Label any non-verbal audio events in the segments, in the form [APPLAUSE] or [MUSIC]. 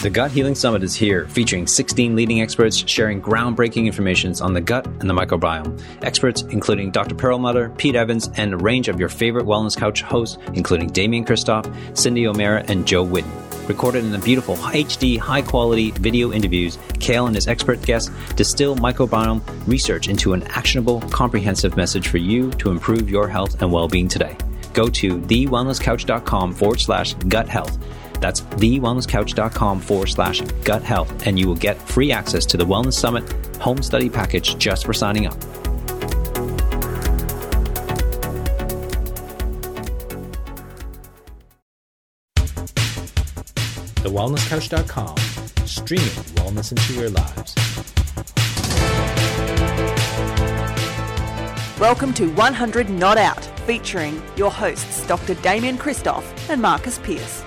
The Gut Healing Summit is here, featuring 16 leading experts sharing groundbreaking information on the gut and the microbiome. Experts including Dr. Perlmutter, Pete Evans, and a range of your favorite Wellness Couch hosts, including Damian Kristof, Cindy O'Meara, and Jo Whitton. Recorded in the beautiful HD, high quality video interviews, Kale and his expert guests distill microbiome research into an actionable, comprehensive message for you to improve your health and well being today. Go to thewellnesscouch.com forward slash gut health that's thewellnesscouch.com forward slash gut health, and you will get free access to the Wellness Summit home study package just for signing up. TheWellnessCouch.com, streaming wellness into your lives. Welcome to 100 Not Out, featuring your hosts Dr. Damian Kristof and Marcus Pearce.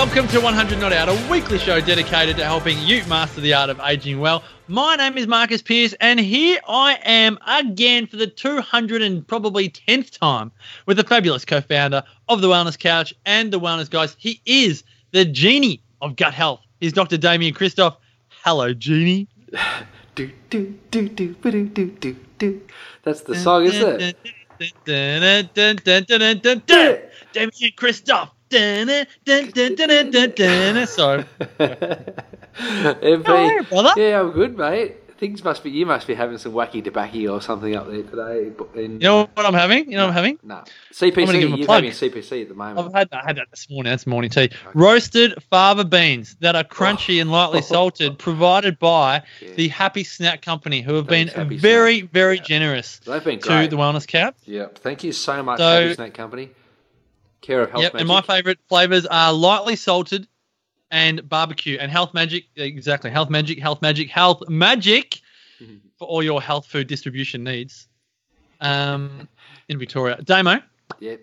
Welcome to 100 Not Out, a weekly show dedicated to helping you master the art of aging well. My name is Marcus Pearce, and here I am again for the 200 and probably 10th time with the fabulous co founder of the Wellness Couch and the Wellness Guys. He is the genie of gut health. He's Dr. Damian Kristof. Hello, genie. [SIGHS] do, do, do, do, do, do, do, do. That's the song, isn't it? Damian Kristof. Dun, dun, dun, dun, dun, dun, So, MP, How are you, brother? Yeah, I'm good, mate. Things must be. You must be having some wacky tobacco or something up there today. In, you know what I'm having? You know what I'm having? No, I'm give CPC. You're plug. having CPC at the moment. I've had I had that this morning. That's morning tea. Roasted fava beans that are crunchy oh. and lightly salted, [LAUGHS] provided by Yeah. the Happy Snack Company, who have Thanks, been Happy very, Snack. very Yeah. generous They've been to the Wellness Couch. Yeah, thank you so much, So- Happy Snack Company. Care of Health Yep, Magic. and my favourite flavours are lightly salted and barbecue and health magic. Exactly, health magic, health magic, health magic [LAUGHS] for all your health food distribution needs. Um, in Victoria, Damo, Yep.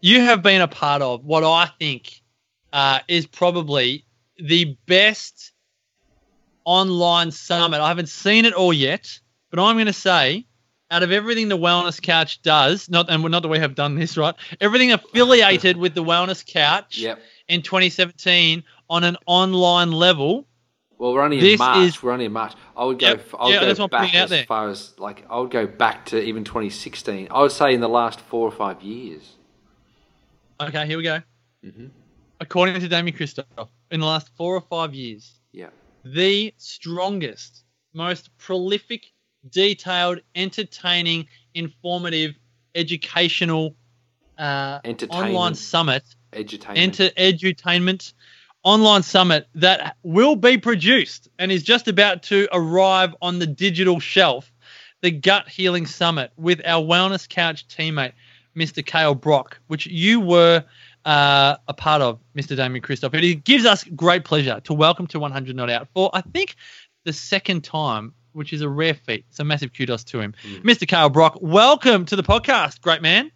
you have been a part of what I think uh, is probably the best online summit. I haven't seen it all yet, but I'm going to say, out of everything the Wellness Couch does, not and not that we have done this right, everything affiliated with the Wellness Couch Yep. in 2017 on an online level. Well, we're only in This March. is- We're only in March. I would go. Yep. I would Yeah, go that's what I'm back as there. far as like I would go back to even 2016. I would say in the last four or five years. Okay, here we go. Mhm. According to Damian Kristof, in the last four or five years, Yeah. the strongest, most prolific, detailed, entertaining, informative, educational uh, online summit, Edutainment. enter edutainment online summit that will be produced and is just about to arrive on the digital shelf. The Gut Healing Summit with our Wellness Couch teammate, Mr. Kale Brock, which you were uh, a part of, Mr. Damian Kristof. It gives us great pleasure to welcome to 100 Not Out for, I think, the second time, which is a rare feat. So massive kudos to him. Mr. Kale Brock, welcome to the podcast. Great man.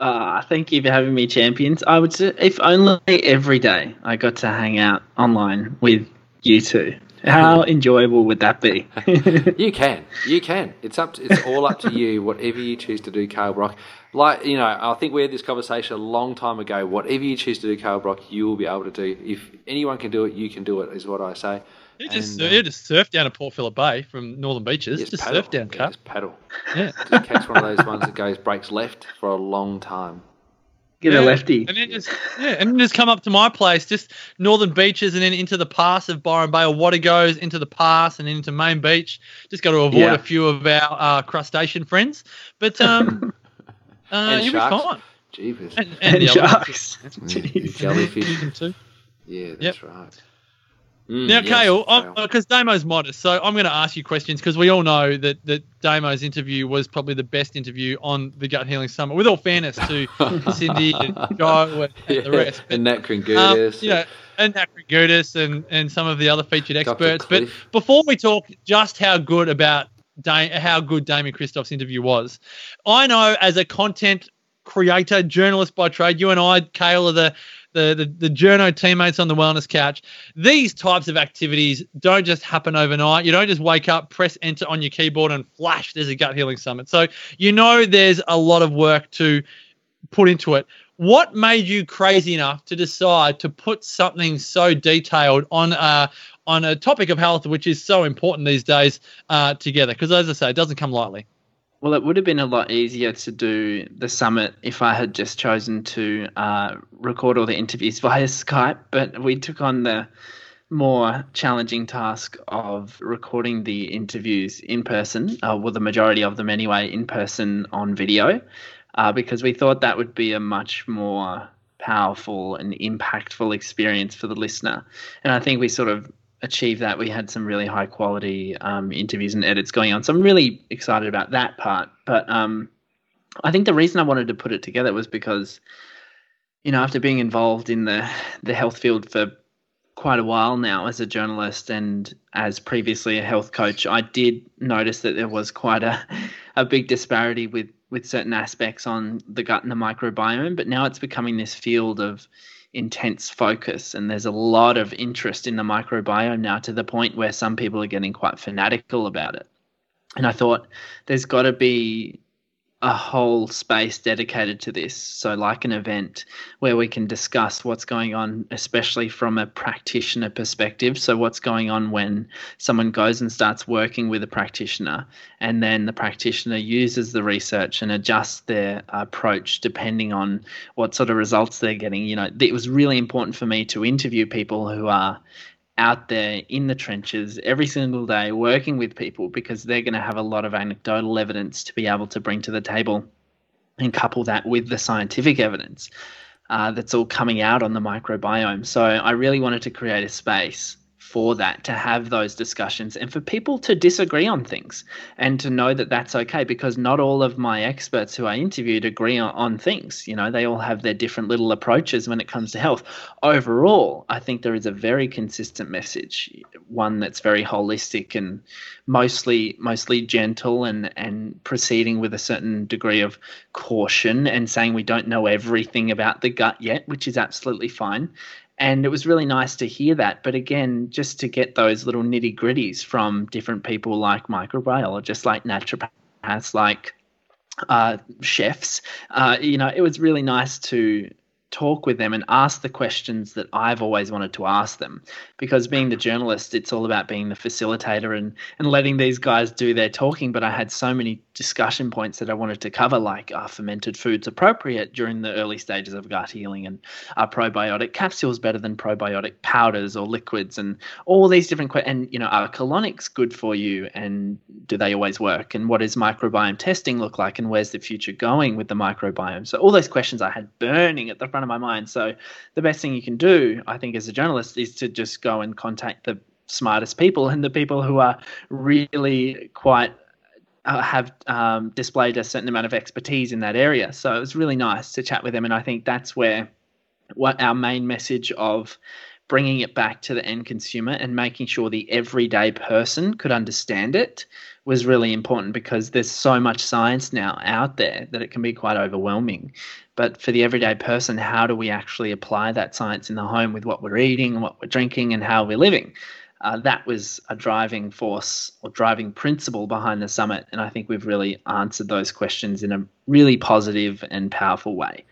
Ah, thank you for having me, champions. I would say if only every day I got to hang out online with you two. How [LAUGHS] enjoyable would that be? [LAUGHS] You can. [LAUGHS] You can. It's up. To, it's all up to you. Whatever you choose to do, Carl Brock. Like you know, I think we had this conversation a long time ago. Whatever you choose to do, Carl Brock, you will be able to do. If anyone can do it, you can do it. Is what I say. You just, And, uh, you just surf down to Port Phillip Bay from Northern Beaches. Just Just, paddle. surf down, Yeah, cut. Just paddle. Yeah. [LAUGHS] Just catch one of those ones that goes breaks left for a long time. Get Yeah, a lefty. And then just yeah, and then just come up to my place, just Northern Beaches, and then into the pass of Byron Bay or Water goes into the pass and then into Main Beach. Just got to avoid Yeah. a few of our uh, crustacean friends, but um, [LAUGHS] uh, And you'll sharks. be fine. Jeepers. And, And the other- sharks. Jellyfish. [LAUGHS] Too. Yeah, that's Yep. right. Mm, Now, yes, Kale, because Damo's modest, so I'm going to ask you questions because we all know that that Damo's interview was probably the best interview on the Gut Healing Summit. With all fairness to [LAUGHS] Cindy and Joe and [LAUGHS] the rest, and Nat um, Kringoudis. you know, and Nat Gudis and and some of the other featured experts. But before we talk just how good about how good Damian Kristof's interview was, I know as a content creator, journalist by trade, you and I, Kale, are the the, the the journo teammates on the wellness couch. These types of activities don't just happen overnight. You don't just wake up, press enter on your keyboard, and flash, there's a gut healing summit. So you know there's a lot of work to put into it. What made you crazy enough to decide to put something so detailed on a on a topic of health, which is so important these days, uh, together? Because as I say, it doesn't come lightly. Well, it would have been a lot easier to do the summit if I had just chosen to uh, record all the interviews via [LAUGHS] Skype, but we took on the more challenging task of recording the interviews in person, uh, well, the majority of them anyway, in person on video, uh, because we thought that would be a much more powerful and impactful experience for the listener. And I think we sort of achieve that. We had some really high quality um, interviews and edits going on, so I'm really excited about that part. But um, I think the reason I wanted to put it together was because, you know, after being involved in the the health field for quite a while now as a journalist and as previously a health coach, I did notice that there was quite a a big disparity with with certain aspects on the gut and the microbiome. But now it's becoming this field of intense focus and there's a lot of interest in the microbiome now to the point where some people are getting quite fanatical about it. And i thought there's got to be a whole space dedicated to this. So, like an event where we can discuss what's going on, especially from a practitioner perspective. So, what's going on when someone goes and starts working with a practitioner, and then the practitioner uses the research and adjusts their approach depending on what sort of results they're getting. You know, it was really important for me to interview people who are out there in the trenches every single day working with people because they're going to have a lot of anecdotal evidence to be able to bring to the table and couple that with the scientific evidence uh, that's all coming out on the microbiome. So I really wanted to create a space for that to have those discussions and for people to disagree on things and to know that that's okay because not all of my experts who I interviewed agree on, on, things. You know, they all have their different little approaches when it comes to health. Overall, I think there is a very consistent message, one that's very holistic and mostly mostly gentle and and proceeding with a certain degree of caution and saying we don't know everything about the gut yet, which is absolutely fine and it was really nice to hear that. But again, just to get those little nitty gritties from different people like microbiologists, like naturopaths, like uh, chefs, uh, you know, it was really nice to talk with them and ask the questions that I've always wanted to ask them. Because being the journalist, it's all about being the facilitator and, and letting these guys do their talking. But I had so many discussion points that I wanted to cover, like are fermented foods appropriate during the early stages of gut healing? And are probiotic capsules better than probiotic powders or liquids? And all these different questions. And, you know, are colonics good for you? And do they always work? And what does microbiome testing look like? And where's the future going with the microbiome? So all those questions I had burning at the front of my mind. So the best thing you can do, I think, as a journalist, is to just go and contact the smartest people and the people who are really quite uh, have um, displayed a certain amount of expertise in that area. So it was really nice to chat with them, and I think that's where what our main message of bringing it back to the end consumer and making sure the everyday person could understand it was really important because there's so much science now out there that it can be quite overwhelming. But for the everyday person, how do we actually apply that science in the home with what we're eating, what we're drinking, and how we're living? Uh, that was a driving force or driving principle behind the summit. And I think we've really answered those questions in a really positive and powerful way.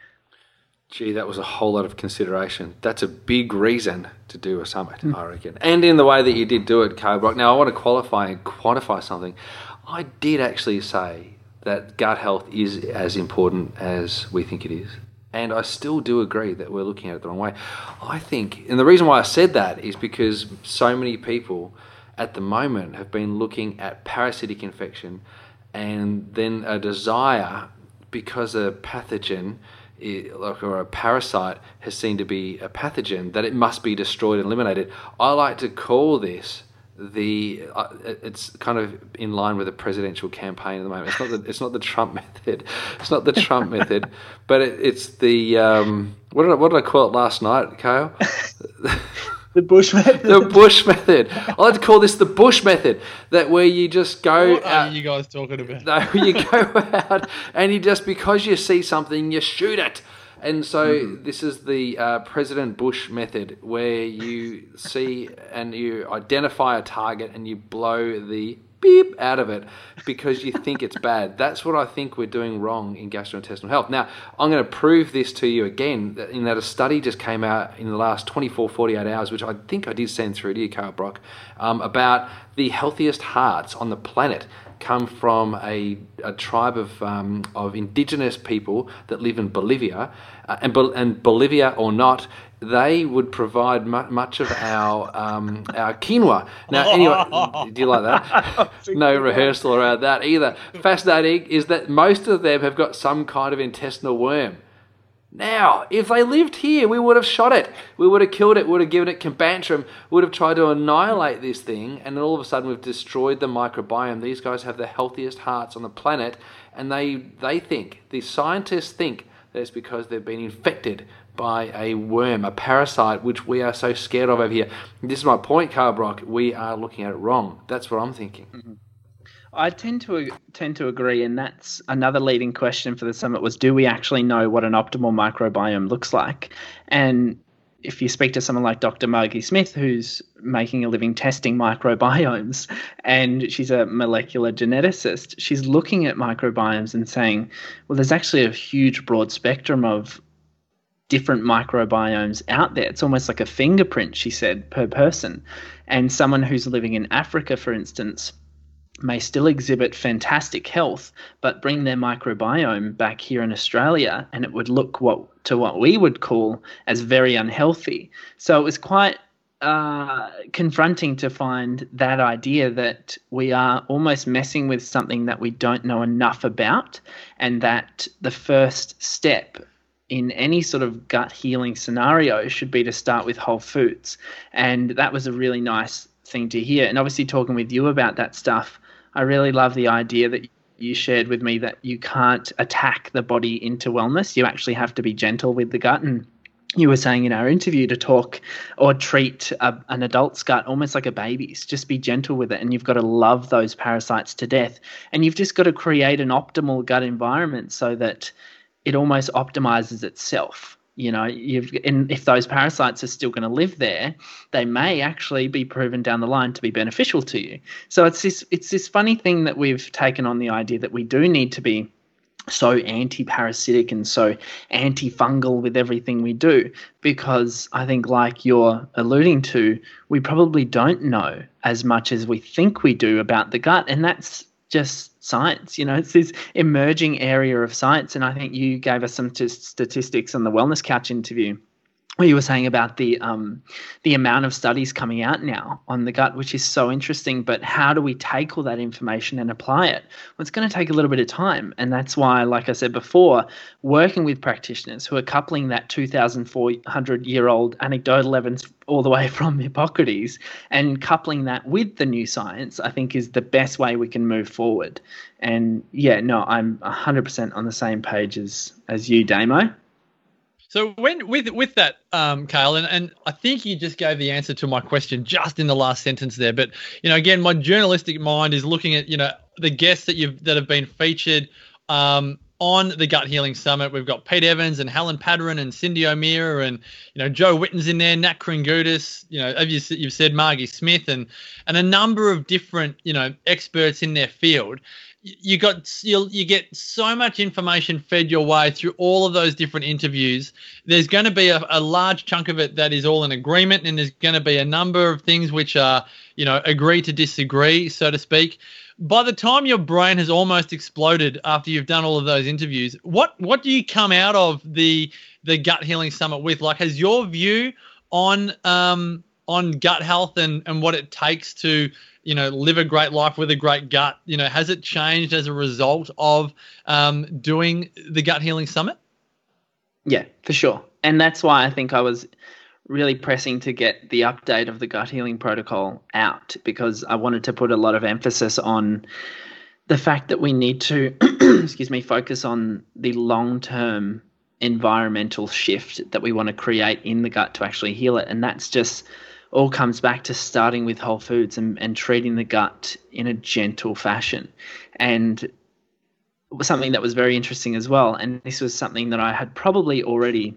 Gee, that was a whole lot of consideration. That's a big reason to do a summit, mm. I reckon. And in the way that you did do it, Caleb Brock. Now, I want to qualify and quantify something. I did actually say that gut health is as important as we think it is. And I still do agree that we're looking at it the wrong way. I think, and the reason why I said that is because so many people at the moment have been looking at parasitic infection and then a desire because a pathogen or a parasite has seen to be a pathogen that it must be destroyed and eliminated. I like to call this the uh, it's kind of in line with a presidential campaign at the moment. It's not the it's not the Trump [LAUGHS] method. It's not the Trump method, but it, it's the um, what did I, what did I call it last night, Kale? [LAUGHS] The Bush [LAUGHS] method. the Bush method. I like to call this the Bush method. That where you just go. What out, are you guys talking about? No, you go [LAUGHS] out and you just because you see something, you shoot it, And so this is the uh, President Bush method, where you see and you identify a target and you blow the beep out of it because you think it's bad. That's what I think we're doing wrong in gastrointestinal health. Now, I'm going to prove this to you again in that a study just came out in the last 24, 48 hours, which I think I did send through to you, Carl Brock, um, about the healthiest hearts on the planet come from a, a tribe of, um, of indigenous people that live in Bolivia. Uh, and, and Bolivia or not, they would provide mu- much of our um, our quinoa. Now, anyway, do you like that? [LAUGHS] no rehearsal around that either. Fascinating is that most of them have got some kind of intestinal worm. Now, if they lived here, we would have shot it. We would have killed it. Would have given it Combantrin. Would have tried to annihilate this thing, and then all of a sudden we've destroyed the microbiome. These guys have the healthiest hearts on the planet, and they they think the scientists think that it's because they've been infected by a worm, a parasite, which we are so scared of over here. This is my point, Carl Brock. We are looking at it wrong. That's what I'm thinking. Mm-hmm. I tend to tend to agree, and that's another leading question for the summit: was do we actually know what an optimal microbiome looks like? And if you speak to someone like Dr. Margie Smith, who's making a living testing microbiomes, and she's a molecular geneticist, she's looking at microbiomes and saying, well, there's actually a huge broad spectrum of different microbiomes out there. It's almost like a fingerprint, she said, per person. And someone who's living in Africa, for instance, may still exhibit fantastic health, but bring their microbiome back here in Australia, and it would look what to what we would call as very unhealthy. So it was quite uh, confronting to find that idea that we are almost messing with something that we don't know enough about, and that the first step in any sort of gut healing scenario should be to start with whole foods. And that was a really nice thing to hear. And obviously, talking with you about that stuff, I really love the idea that you shared with me that you can't attack the body into wellness. You actually have to be gentle with the gut. And you were saying in our interview to talk or treat a, an adult's gut almost like a baby's. Just be gentle with it. And you've got to love those parasites to death. And you've just got to create an optimal gut environment so that it almost optimizes itself you know you've and if those parasites are still going to live there they may actually be proven down the line to be beneficial to you. So it's this it's this funny thing that we've taken on the idea that we do need to be so anti-parasitic and so antifungal with everything we do because i think like you're alluding to we probably don't know as much as we think we do about the gut and that's just science. You know, it's this emerging area of science. And I think you gave us some t- statistics on the Wellness Couch interview what you were saying about the um, the amount of studies coming out now on the gut, which is so interesting. But how do we take all that information and apply it? Well, it's going to take a little bit of time, and that's why, like I said before, working with practitioners who are coupling that 2,400 year old anecdotal evidence all the way [LAUGHS] from Hippocrates and coupling that with the new science, I think is the best way we can move forward. And yeah, no, I'm 100% on the same page as as you, Damo. So when with with that, um, Kale, and, and I think you just gave the answer to my question just in the last sentence there. But you know, again, my journalistic mind is looking at you know the guests that you've that have been featured um, on the Gut Healing Summit. We've got Pete Evans and Helen Padarin and Cindy O'Meara and you know Jo Whitton's in there, Nat Kringoudis, you know, you, you've said, Margie Smith and and a number of different you know experts in their field you got you you get so much information fed your way through all of those different interviews. There's going to be a, a large chunk of it that is all in agreement, and there's going to be a number of things which are you know agree to disagree, so to speak. By the time your brain has almost exploded after you've done all of those interviews, what what do you come out of the the gut healing summit with? Like, has your view on um on gut health and and what it takes to you know, live a great life with a great gut? You know, has it changed as a result of um, doing the Gut Healing Summit? Yeah, for sure. And that's why I think I was really pressing to get the update of the gut healing protocol out because I wanted to put a lot of emphasis on the fact that we need to, [CLEARS THROAT] excuse me, focus on the long term environmental shift that we want to create in the gut to actually heal it. And that's just all comes back to starting with whole foods and, and treating the gut in a gentle fashion. And something that was very interesting as well. And this was something that I had probably already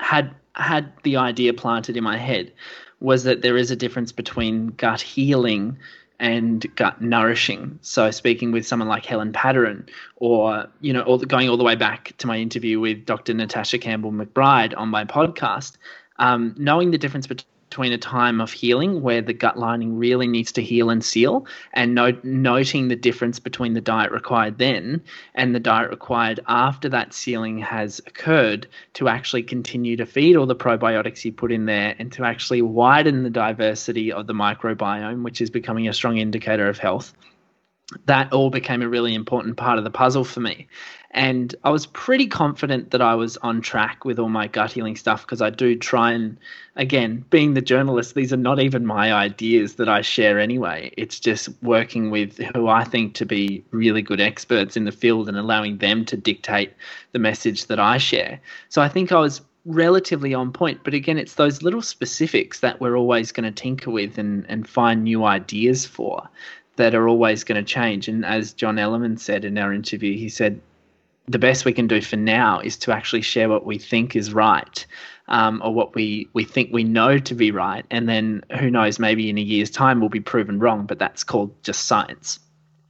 had had the idea planted in my head was that there is a difference between gut healing and gut nourishing. So speaking with someone like Helen Padarin, or you know, all the, going all the way back to my interview with Dr. Natasha Campbell McBride on my podcast, um, knowing the difference between between a time of healing where the gut lining really needs to heal and seal, and note, noting the difference between the diet required then and the diet required after that sealing has occurred to actually continue to feed all the probiotics you put in there and to actually widen the diversity of the microbiome, which is becoming a strong indicator of health that all became a really important part of the puzzle for me. And I was pretty confident that I was on track with all my gut healing stuff because I do try and, again, being the journalist, these are not even my ideas that I share anyway. It's just working with who I think to be really good experts in the field and allowing them to dictate the message that I share. So I think I was relatively on point. But again, it's those little specifics that we're always going to tinker with and, and find new ideas for that are always going to change. And as John Ellerman said in our interview, he said, the best we can do for now is to actually share what we think is right um, or what we, we think we know to be right. And then who knows, maybe in a year's time we'll be proven wrong, but that's called just science.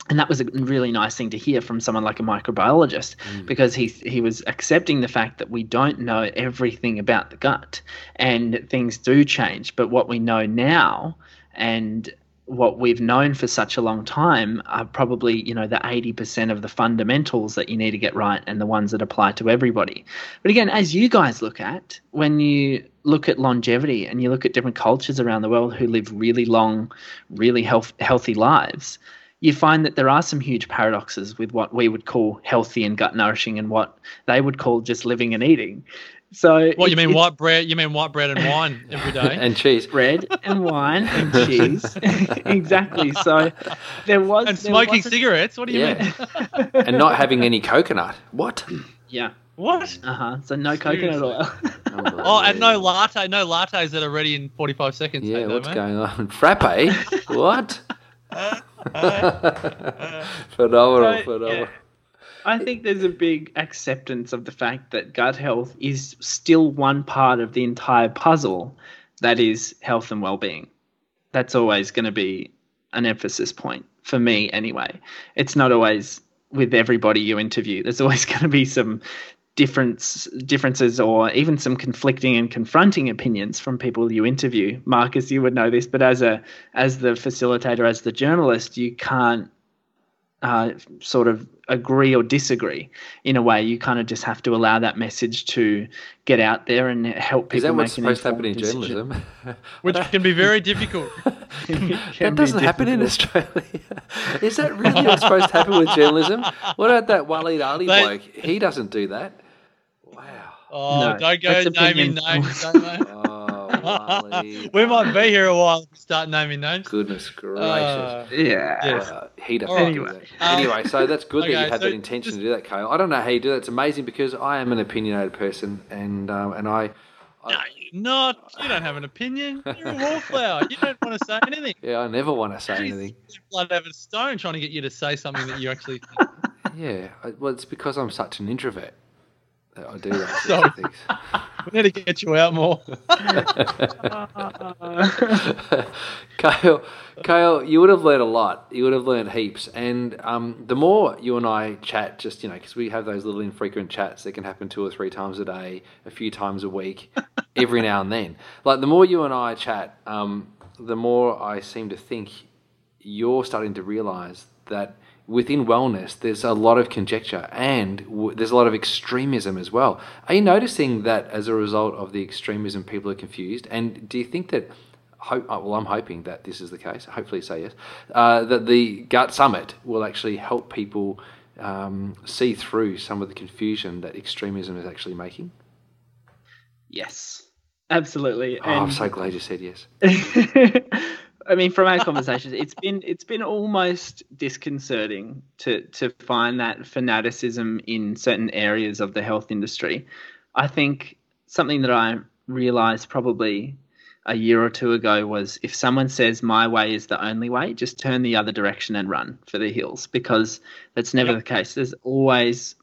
And that was a really nice thing to hear from someone like a microbiologist mm. because he, he was accepting the fact that we don't know everything about the gut and things do change. But what we know now and what we've known for such a long time are probably you know the 80% of the fundamentals that you need to get right and the ones that apply to everybody. But again as you guys look at when you look at longevity and you look at different cultures around the world who live really long really health, healthy lives you find that there are some huge paradoxes with what we would call healthy and gut nourishing and what they would call just living and eating so what you mean white bread? You mean white bread and wine every day [LAUGHS] and cheese, bread and wine and [LAUGHS] cheese. [LAUGHS] exactly. So there was and smoking cigarettes. What do you yeah. mean? and not having any coconut. What? Yeah. What? Uh huh. So no coconut oil. oh, and no latte, no lattes that are ready in forty-five seconds. Yeah, what's going on? Frappe? what? phenomenal, phenomenal. Yeah. I think there's a big acceptance of the fact that gut health is still one part of the entire puzzle that is health and well-being. That's always going to be an emphasis point for me anyway. It's not always with everybody you interview. There's always [LAUGHS] going to be some difference differences or even some conflicting and confronting opinions from people you interview. Marcus, you would know this, but as a as the facilitator, as the journalist, you can't uh, sort of agree or disagree in a way. You kind of just have to allow that message to get out there and help people. Is that what's supposed to happen in journalism? Which can be very difficult. [LAUGHS] that doesn't happen in Australia. Is that really what's supposed to happen with journalism? What about that Waleed Aly they, bloke? He doesn't do that. Wow. Oh, no, don't go naming names, don't they? [LAUGHS] Oh, we might be here a while if we start naming names. Goodness gracious. Uh, yeah. Yes. Uh, he doesn't anyway. do that. Anyway, so that's good okay, that you had so that intention just, to do that, Kale. I don't know how you do that. It's amazing because I am an opinionated person and um, and I. I no, you're not. You don't have an opinion. You're a wallflower. you don't want to say anything. [LAUGHS] Yeah, I never want to say anything. Blood over stone trying to get you to say something that you actually think. [LAUGHS] Yeah, well, it's because I'm such an introvert. I do [LAUGHS] that. So, [LAUGHS] we need to get you out more. [LAUGHS] Kale, Kale, you would have learned a lot. You would have learned heaps. And um, the more you and I chat, just, you know, because we have those little infrequent chats that can happen two or three times a day, a few times a week, every now and then. Like, the more you and I chat, um, the more I seem to think you're starting to realize that within wellness, there's a lot of conjecture and w- there's a lot of extremism as well. Are you noticing that as a result of the extremism, people are confused? And do you think that? Hope, uh, well, I'm hoping that this is the case. Hopefully, say yes. Uh, that the Gut Summit will actually help people um, see through some of the confusion that extremism is actually making. Yes, absolutely. Oh, and... I'm so glad you said yes. [LAUGHS] I mean, from our conversations, it's been it's been almost disconcerting to to find that fanaticism in certain areas of the health industry. I think something that I realized probably a year or two ago was if someone says my way is the only way, just turn the other direction and run for the hills because that's never the case. There's always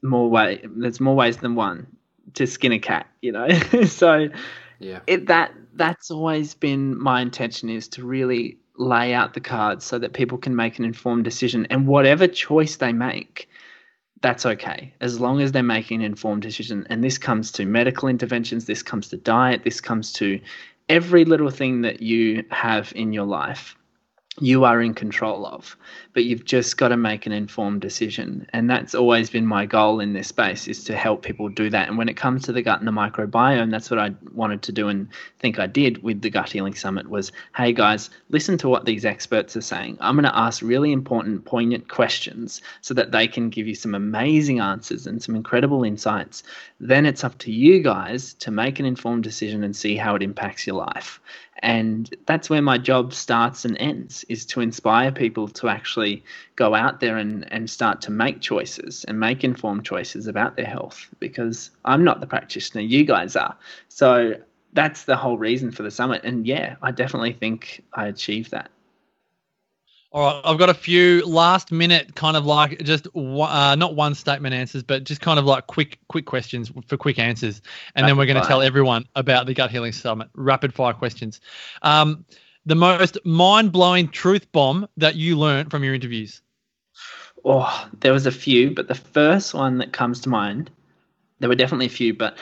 more way. There's more ways than one to skin a cat, you know. [LAUGHS] so Yeah. it that that's always been my intention is to really lay out the cards so that people can make an informed decision and whatever choice they make that's okay as long as they're making an informed decision and this comes to medical interventions this comes to diet this comes to every little thing that you have in your life you are in control of but you've just got to make an informed decision. And that's always been my goal in this space is to help people do that. And when it comes to the gut and the microbiome that's what i wanted to do and think i did with the gut healing summit was hey guys listen to what these experts are saying. I'm going to ask really important poignant questions so that they can give you some amazing answers and some incredible insights. Then it's up to you guys to make an informed decision and see how it impacts your life. And that's where my job starts and ends is to inspire people to actually go out there and, and start to make choices and make informed choices about their health because i'm not the practitioner you guys are so that's the whole reason for the summit and yeah i definitely think i achieved that All right, I've got a few last minute kind of like just uh, not one statement answers, but just kind of like quick quick questions for quick answers, and then we're going to tell everyone about the gut healing summit. Rapid fire questions. Um, the most mind blowing truth bomb that you learned from your interviews. Oh, there was a few, but the first one that comes to mind, there were definitely a few, but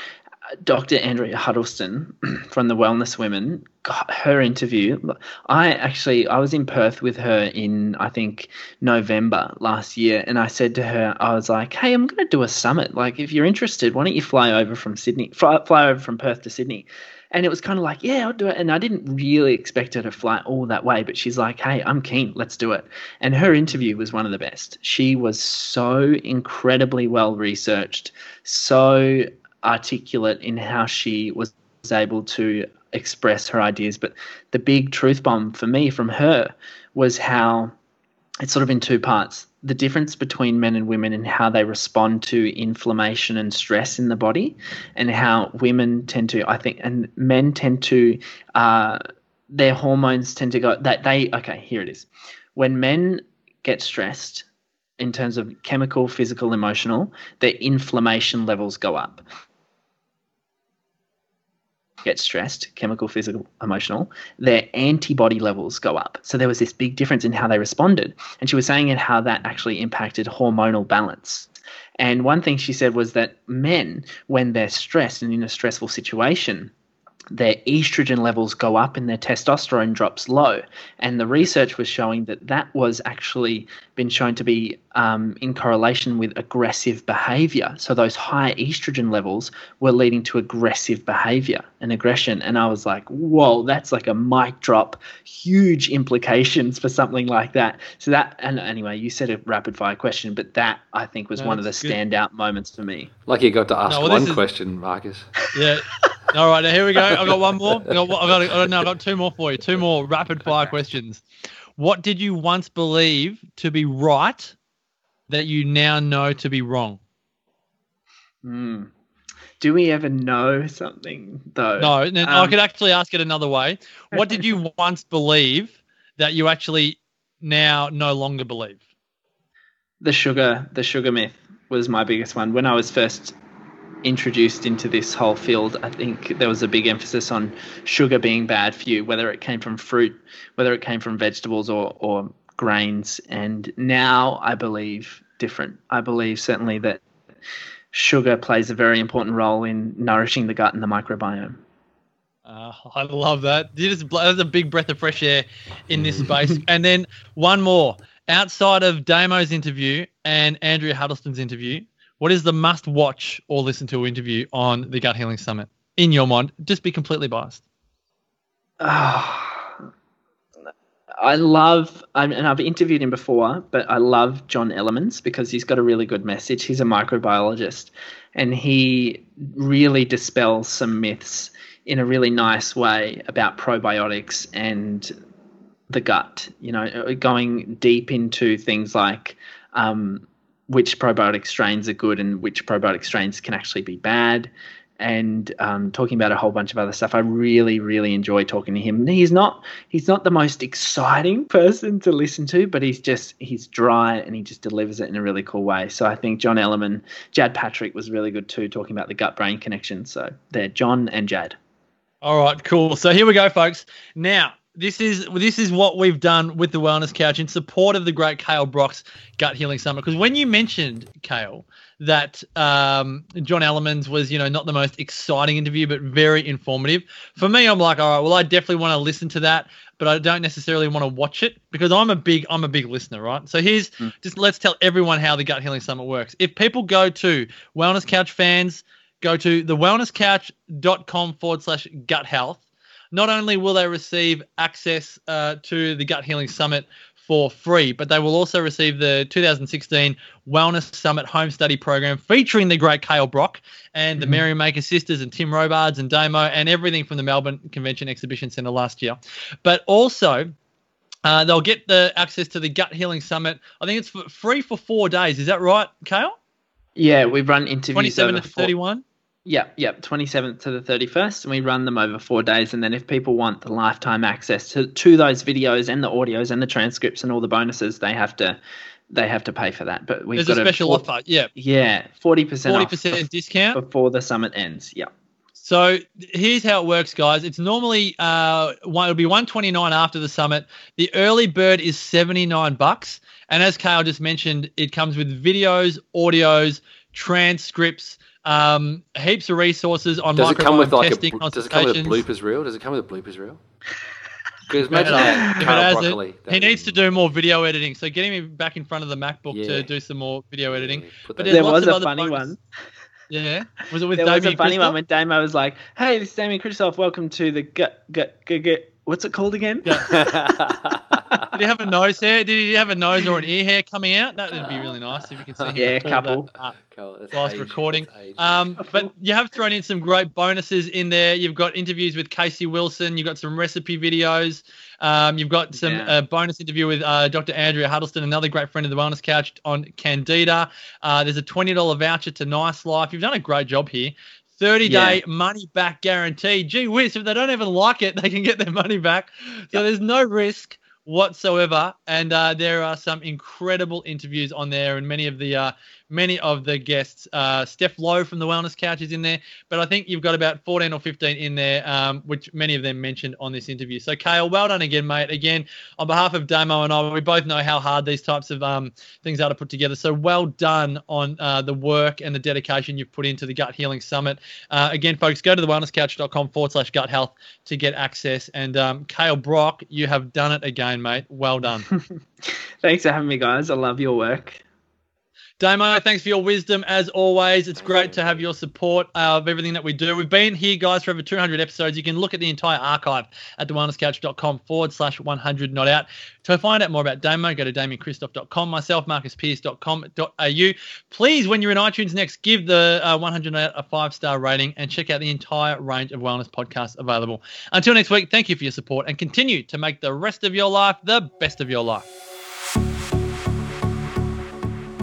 Dr. Andrea Huddleston [CLEARS THROAT] from the Wellness Women, got her interview. I actually I was in Perth with her in I think November last year, and I said to her, I was like, "Hey, I'm going to do a summit. Like, if you're interested, why don't you fly over from Sydney, fly, fly over from Perth to Sydney?" And it was kind of like, yeah, I'll do it. And I didn't really expect her to fly all that way, but she's like, hey, I'm keen, let's do it. And her interview was one of the best. She was so incredibly well researched, so articulate in how she was able to express her ideas. But the big truth bomb for me from her was how it's sort of in two parts the difference between men and women and how they respond to inflammation and stress in the body and how women tend to i think and men tend to uh, their hormones tend to go that they okay here it is when men get stressed in terms of chemical physical emotional their inflammation levels go up get stressed, chemical, physical, emotional, their antibody levels go up. So there was this big difference in how they responded. And she was saying it how that actually impacted hormonal balance. And one thing she said was that men, when they're stressed and in a stressful situation, their estrogen levels go up and their testosterone drops low. And the research was showing that that was actually been shown to be um, in correlation with aggressive behavior. So those high estrogen levels were leading to aggressive behavior and aggression. And I was like, whoa, that's like a mic drop, huge implications for something like that. So that, and anyway, you said a rapid fire question, but that I think was No, one of the that's good. standout moments for me. Like you got to ask No, well, one is- question, Marcus. Yeah. [LAUGHS] All right, now here we go. I've got one more. [LAUGHS] I've got, I got, I got, no, I've got two more for you. Two more rapid fire questions. What did you once believe to be right that you now know to be wrong? Hmm. Do we ever know something though? No, and then I Um, could actually ask it another way. What did you [LAUGHS] once believe that you actually now no longer believe? the sugar the sugar myth was my biggest one when i was first introduced into this whole field i think there was a big emphasis on sugar being bad for you whether it came from fruit whether it came from vegetables or, or grains and now i believe different i believe certainly that sugar plays a very important role in nourishing the gut and the microbiome Uh, I love that. You just That's a big breath of fresh air in this space. [LAUGHS] and then one more. Outside of Damo's interview and Andrea Huddleston's interview, what is the must watch or listen to interview on the Gut Healing Summit? In your mind, just be completely biased. [SIGHS] I love, and I've interviewed him before, but I love John Ellerman because he's got a really good message. He's a microbiologist and he really dispels some myths in a really nice way about probiotics and the gut, you know, going deep into things like um, which probiotic strains are good and which probiotic strains can actually be bad and um, talking about a whole bunch of other stuff. I really, really enjoy talking to him. He's not he's not the most exciting person to listen to, but he's just he's dry and he just delivers it in a really cool way. So I think John Ellerman, Jad Patrick was really good too, talking about the gut brain connection. So they're John and Jad. All right, cool. So here we go, folks. Now this is this is what we've done with the Wellness Couch in support of the great Kale Brock's Gut Healing Summit. Because when you mentioned Kale, that um, John Ellerman's was, you know, not the most exciting interview, but very informative. For me, I'm like, all right, well, I definitely want to listen to that, but I don't necessarily want to watch it because I'm a big, I'm a big listener, right? So here's mm. just let's tell everyone how the Gut Healing Summit works. If people go to Wellness Couch fans, go to the thewellnesscouch.com forward slash gut health. Not only will they receive access uh, to the Gut Healing Summit for free, but they will also receive the 2016 Wellness Summit Home Study Program featuring the great Kale Brock and the mm-hmm. Merrymaker sisters and Tim Robards and Damo and everything from the Melbourne Convention Exhibition Centre last year. But also, uh, they'll get the access to the Gut Healing Summit. I think it's for free for four days. Is that right, Kale? Yeah, we've run interviews. 27 to 31? Yep, yep, 27th to the 31st, and we run them over four days. And then if people want the lifetime access to, to those videos and the audios and the transcripts and all the bonuses, they have to they have to pay for that. But we've There's got a special a, offer. Yeah, yeah, 40% 40% discount before the summit ends. Yeah. So here's how it works, guys. It's normally uh, one, it'll be 129 after the summit. The early bird is 79 bucks, and as Kale just mentioned, it comes with videos, audios, transcripts um, heaps of resources on does it come with like testing a, Does it come with a bloopers reel? Does it come with a bloopers reel? [LAUGHS] Because imagine that. Carl it, he needs to do more video editing. So getting me back in front of the MacBook yeah. to do some more video editing. Yeah, but there was a funny bonus. one. [LAUGHS] Yeah, was it with there Damien was a funny Christoph? one when Damo was like, "Hey, this is Damian Kristof. Welcome to the gut gut gut gut. What's it called again?" Yeah. [LAUGHS] Did he have a nose hair? Did he have a nose or an ear hair coming out? That would be really nice if you can see. [LAUGHS] Yeah, a couple. That, whilst recording. Um, but you have thrown in some great bonuses in there. You've got interviews with Casey Wilson. You've got some recipe videos. Um, you've got some yeah. uh, bonus interview with uh, Dr. Andrea Huddleston, another great friend of the Wellness Couch on Candida. Uh, there's a $20 voucher to Nice Life. You've done a great job here. 30 day yeah. money back guarantee. Gee whiz, if they don't even like it, [LAUGHS] they can get their money back. So yep. there's no risk whatsoever. And uh, there are some incredible interviews on there, and many of the uh, many of the guests. Uh, Steph Lowe from the Wellness Couch is in there, but I think you've got about 14 or 15 in there, um, which many of them mentioned on this interview. So, Kale, well done again, mate. Again, on behalf of Damo and I, we both know how hard these types of um, things are to put together. So, well done on uh, the work and the dedication you've put into the Gut Healing Summit. Uh, again, folks, go to the wellnesscouch.com forward slash gut health to get access. And um, Kale Brock, you have done it again, mate. Well done. [LAUGHS] Thanks for having me, guys. I love your work. Damo, thanks for your wisdom as always. It's great to have your support of everything that we do. We've been here, guys, for over 200 episodes. You can look at the entire archive at thewellnesscouch.com forward slash 100 not out. To find out more about Damo, go to damiankristof.com, myself, marcuspearce.com.au. Please, when you're in iTunes next, give the uh, 100 not out a five star rating and check out the entire range of wellness podcasts available. Until next week, thank you for your support and continue to make the rest of your life the best of your life.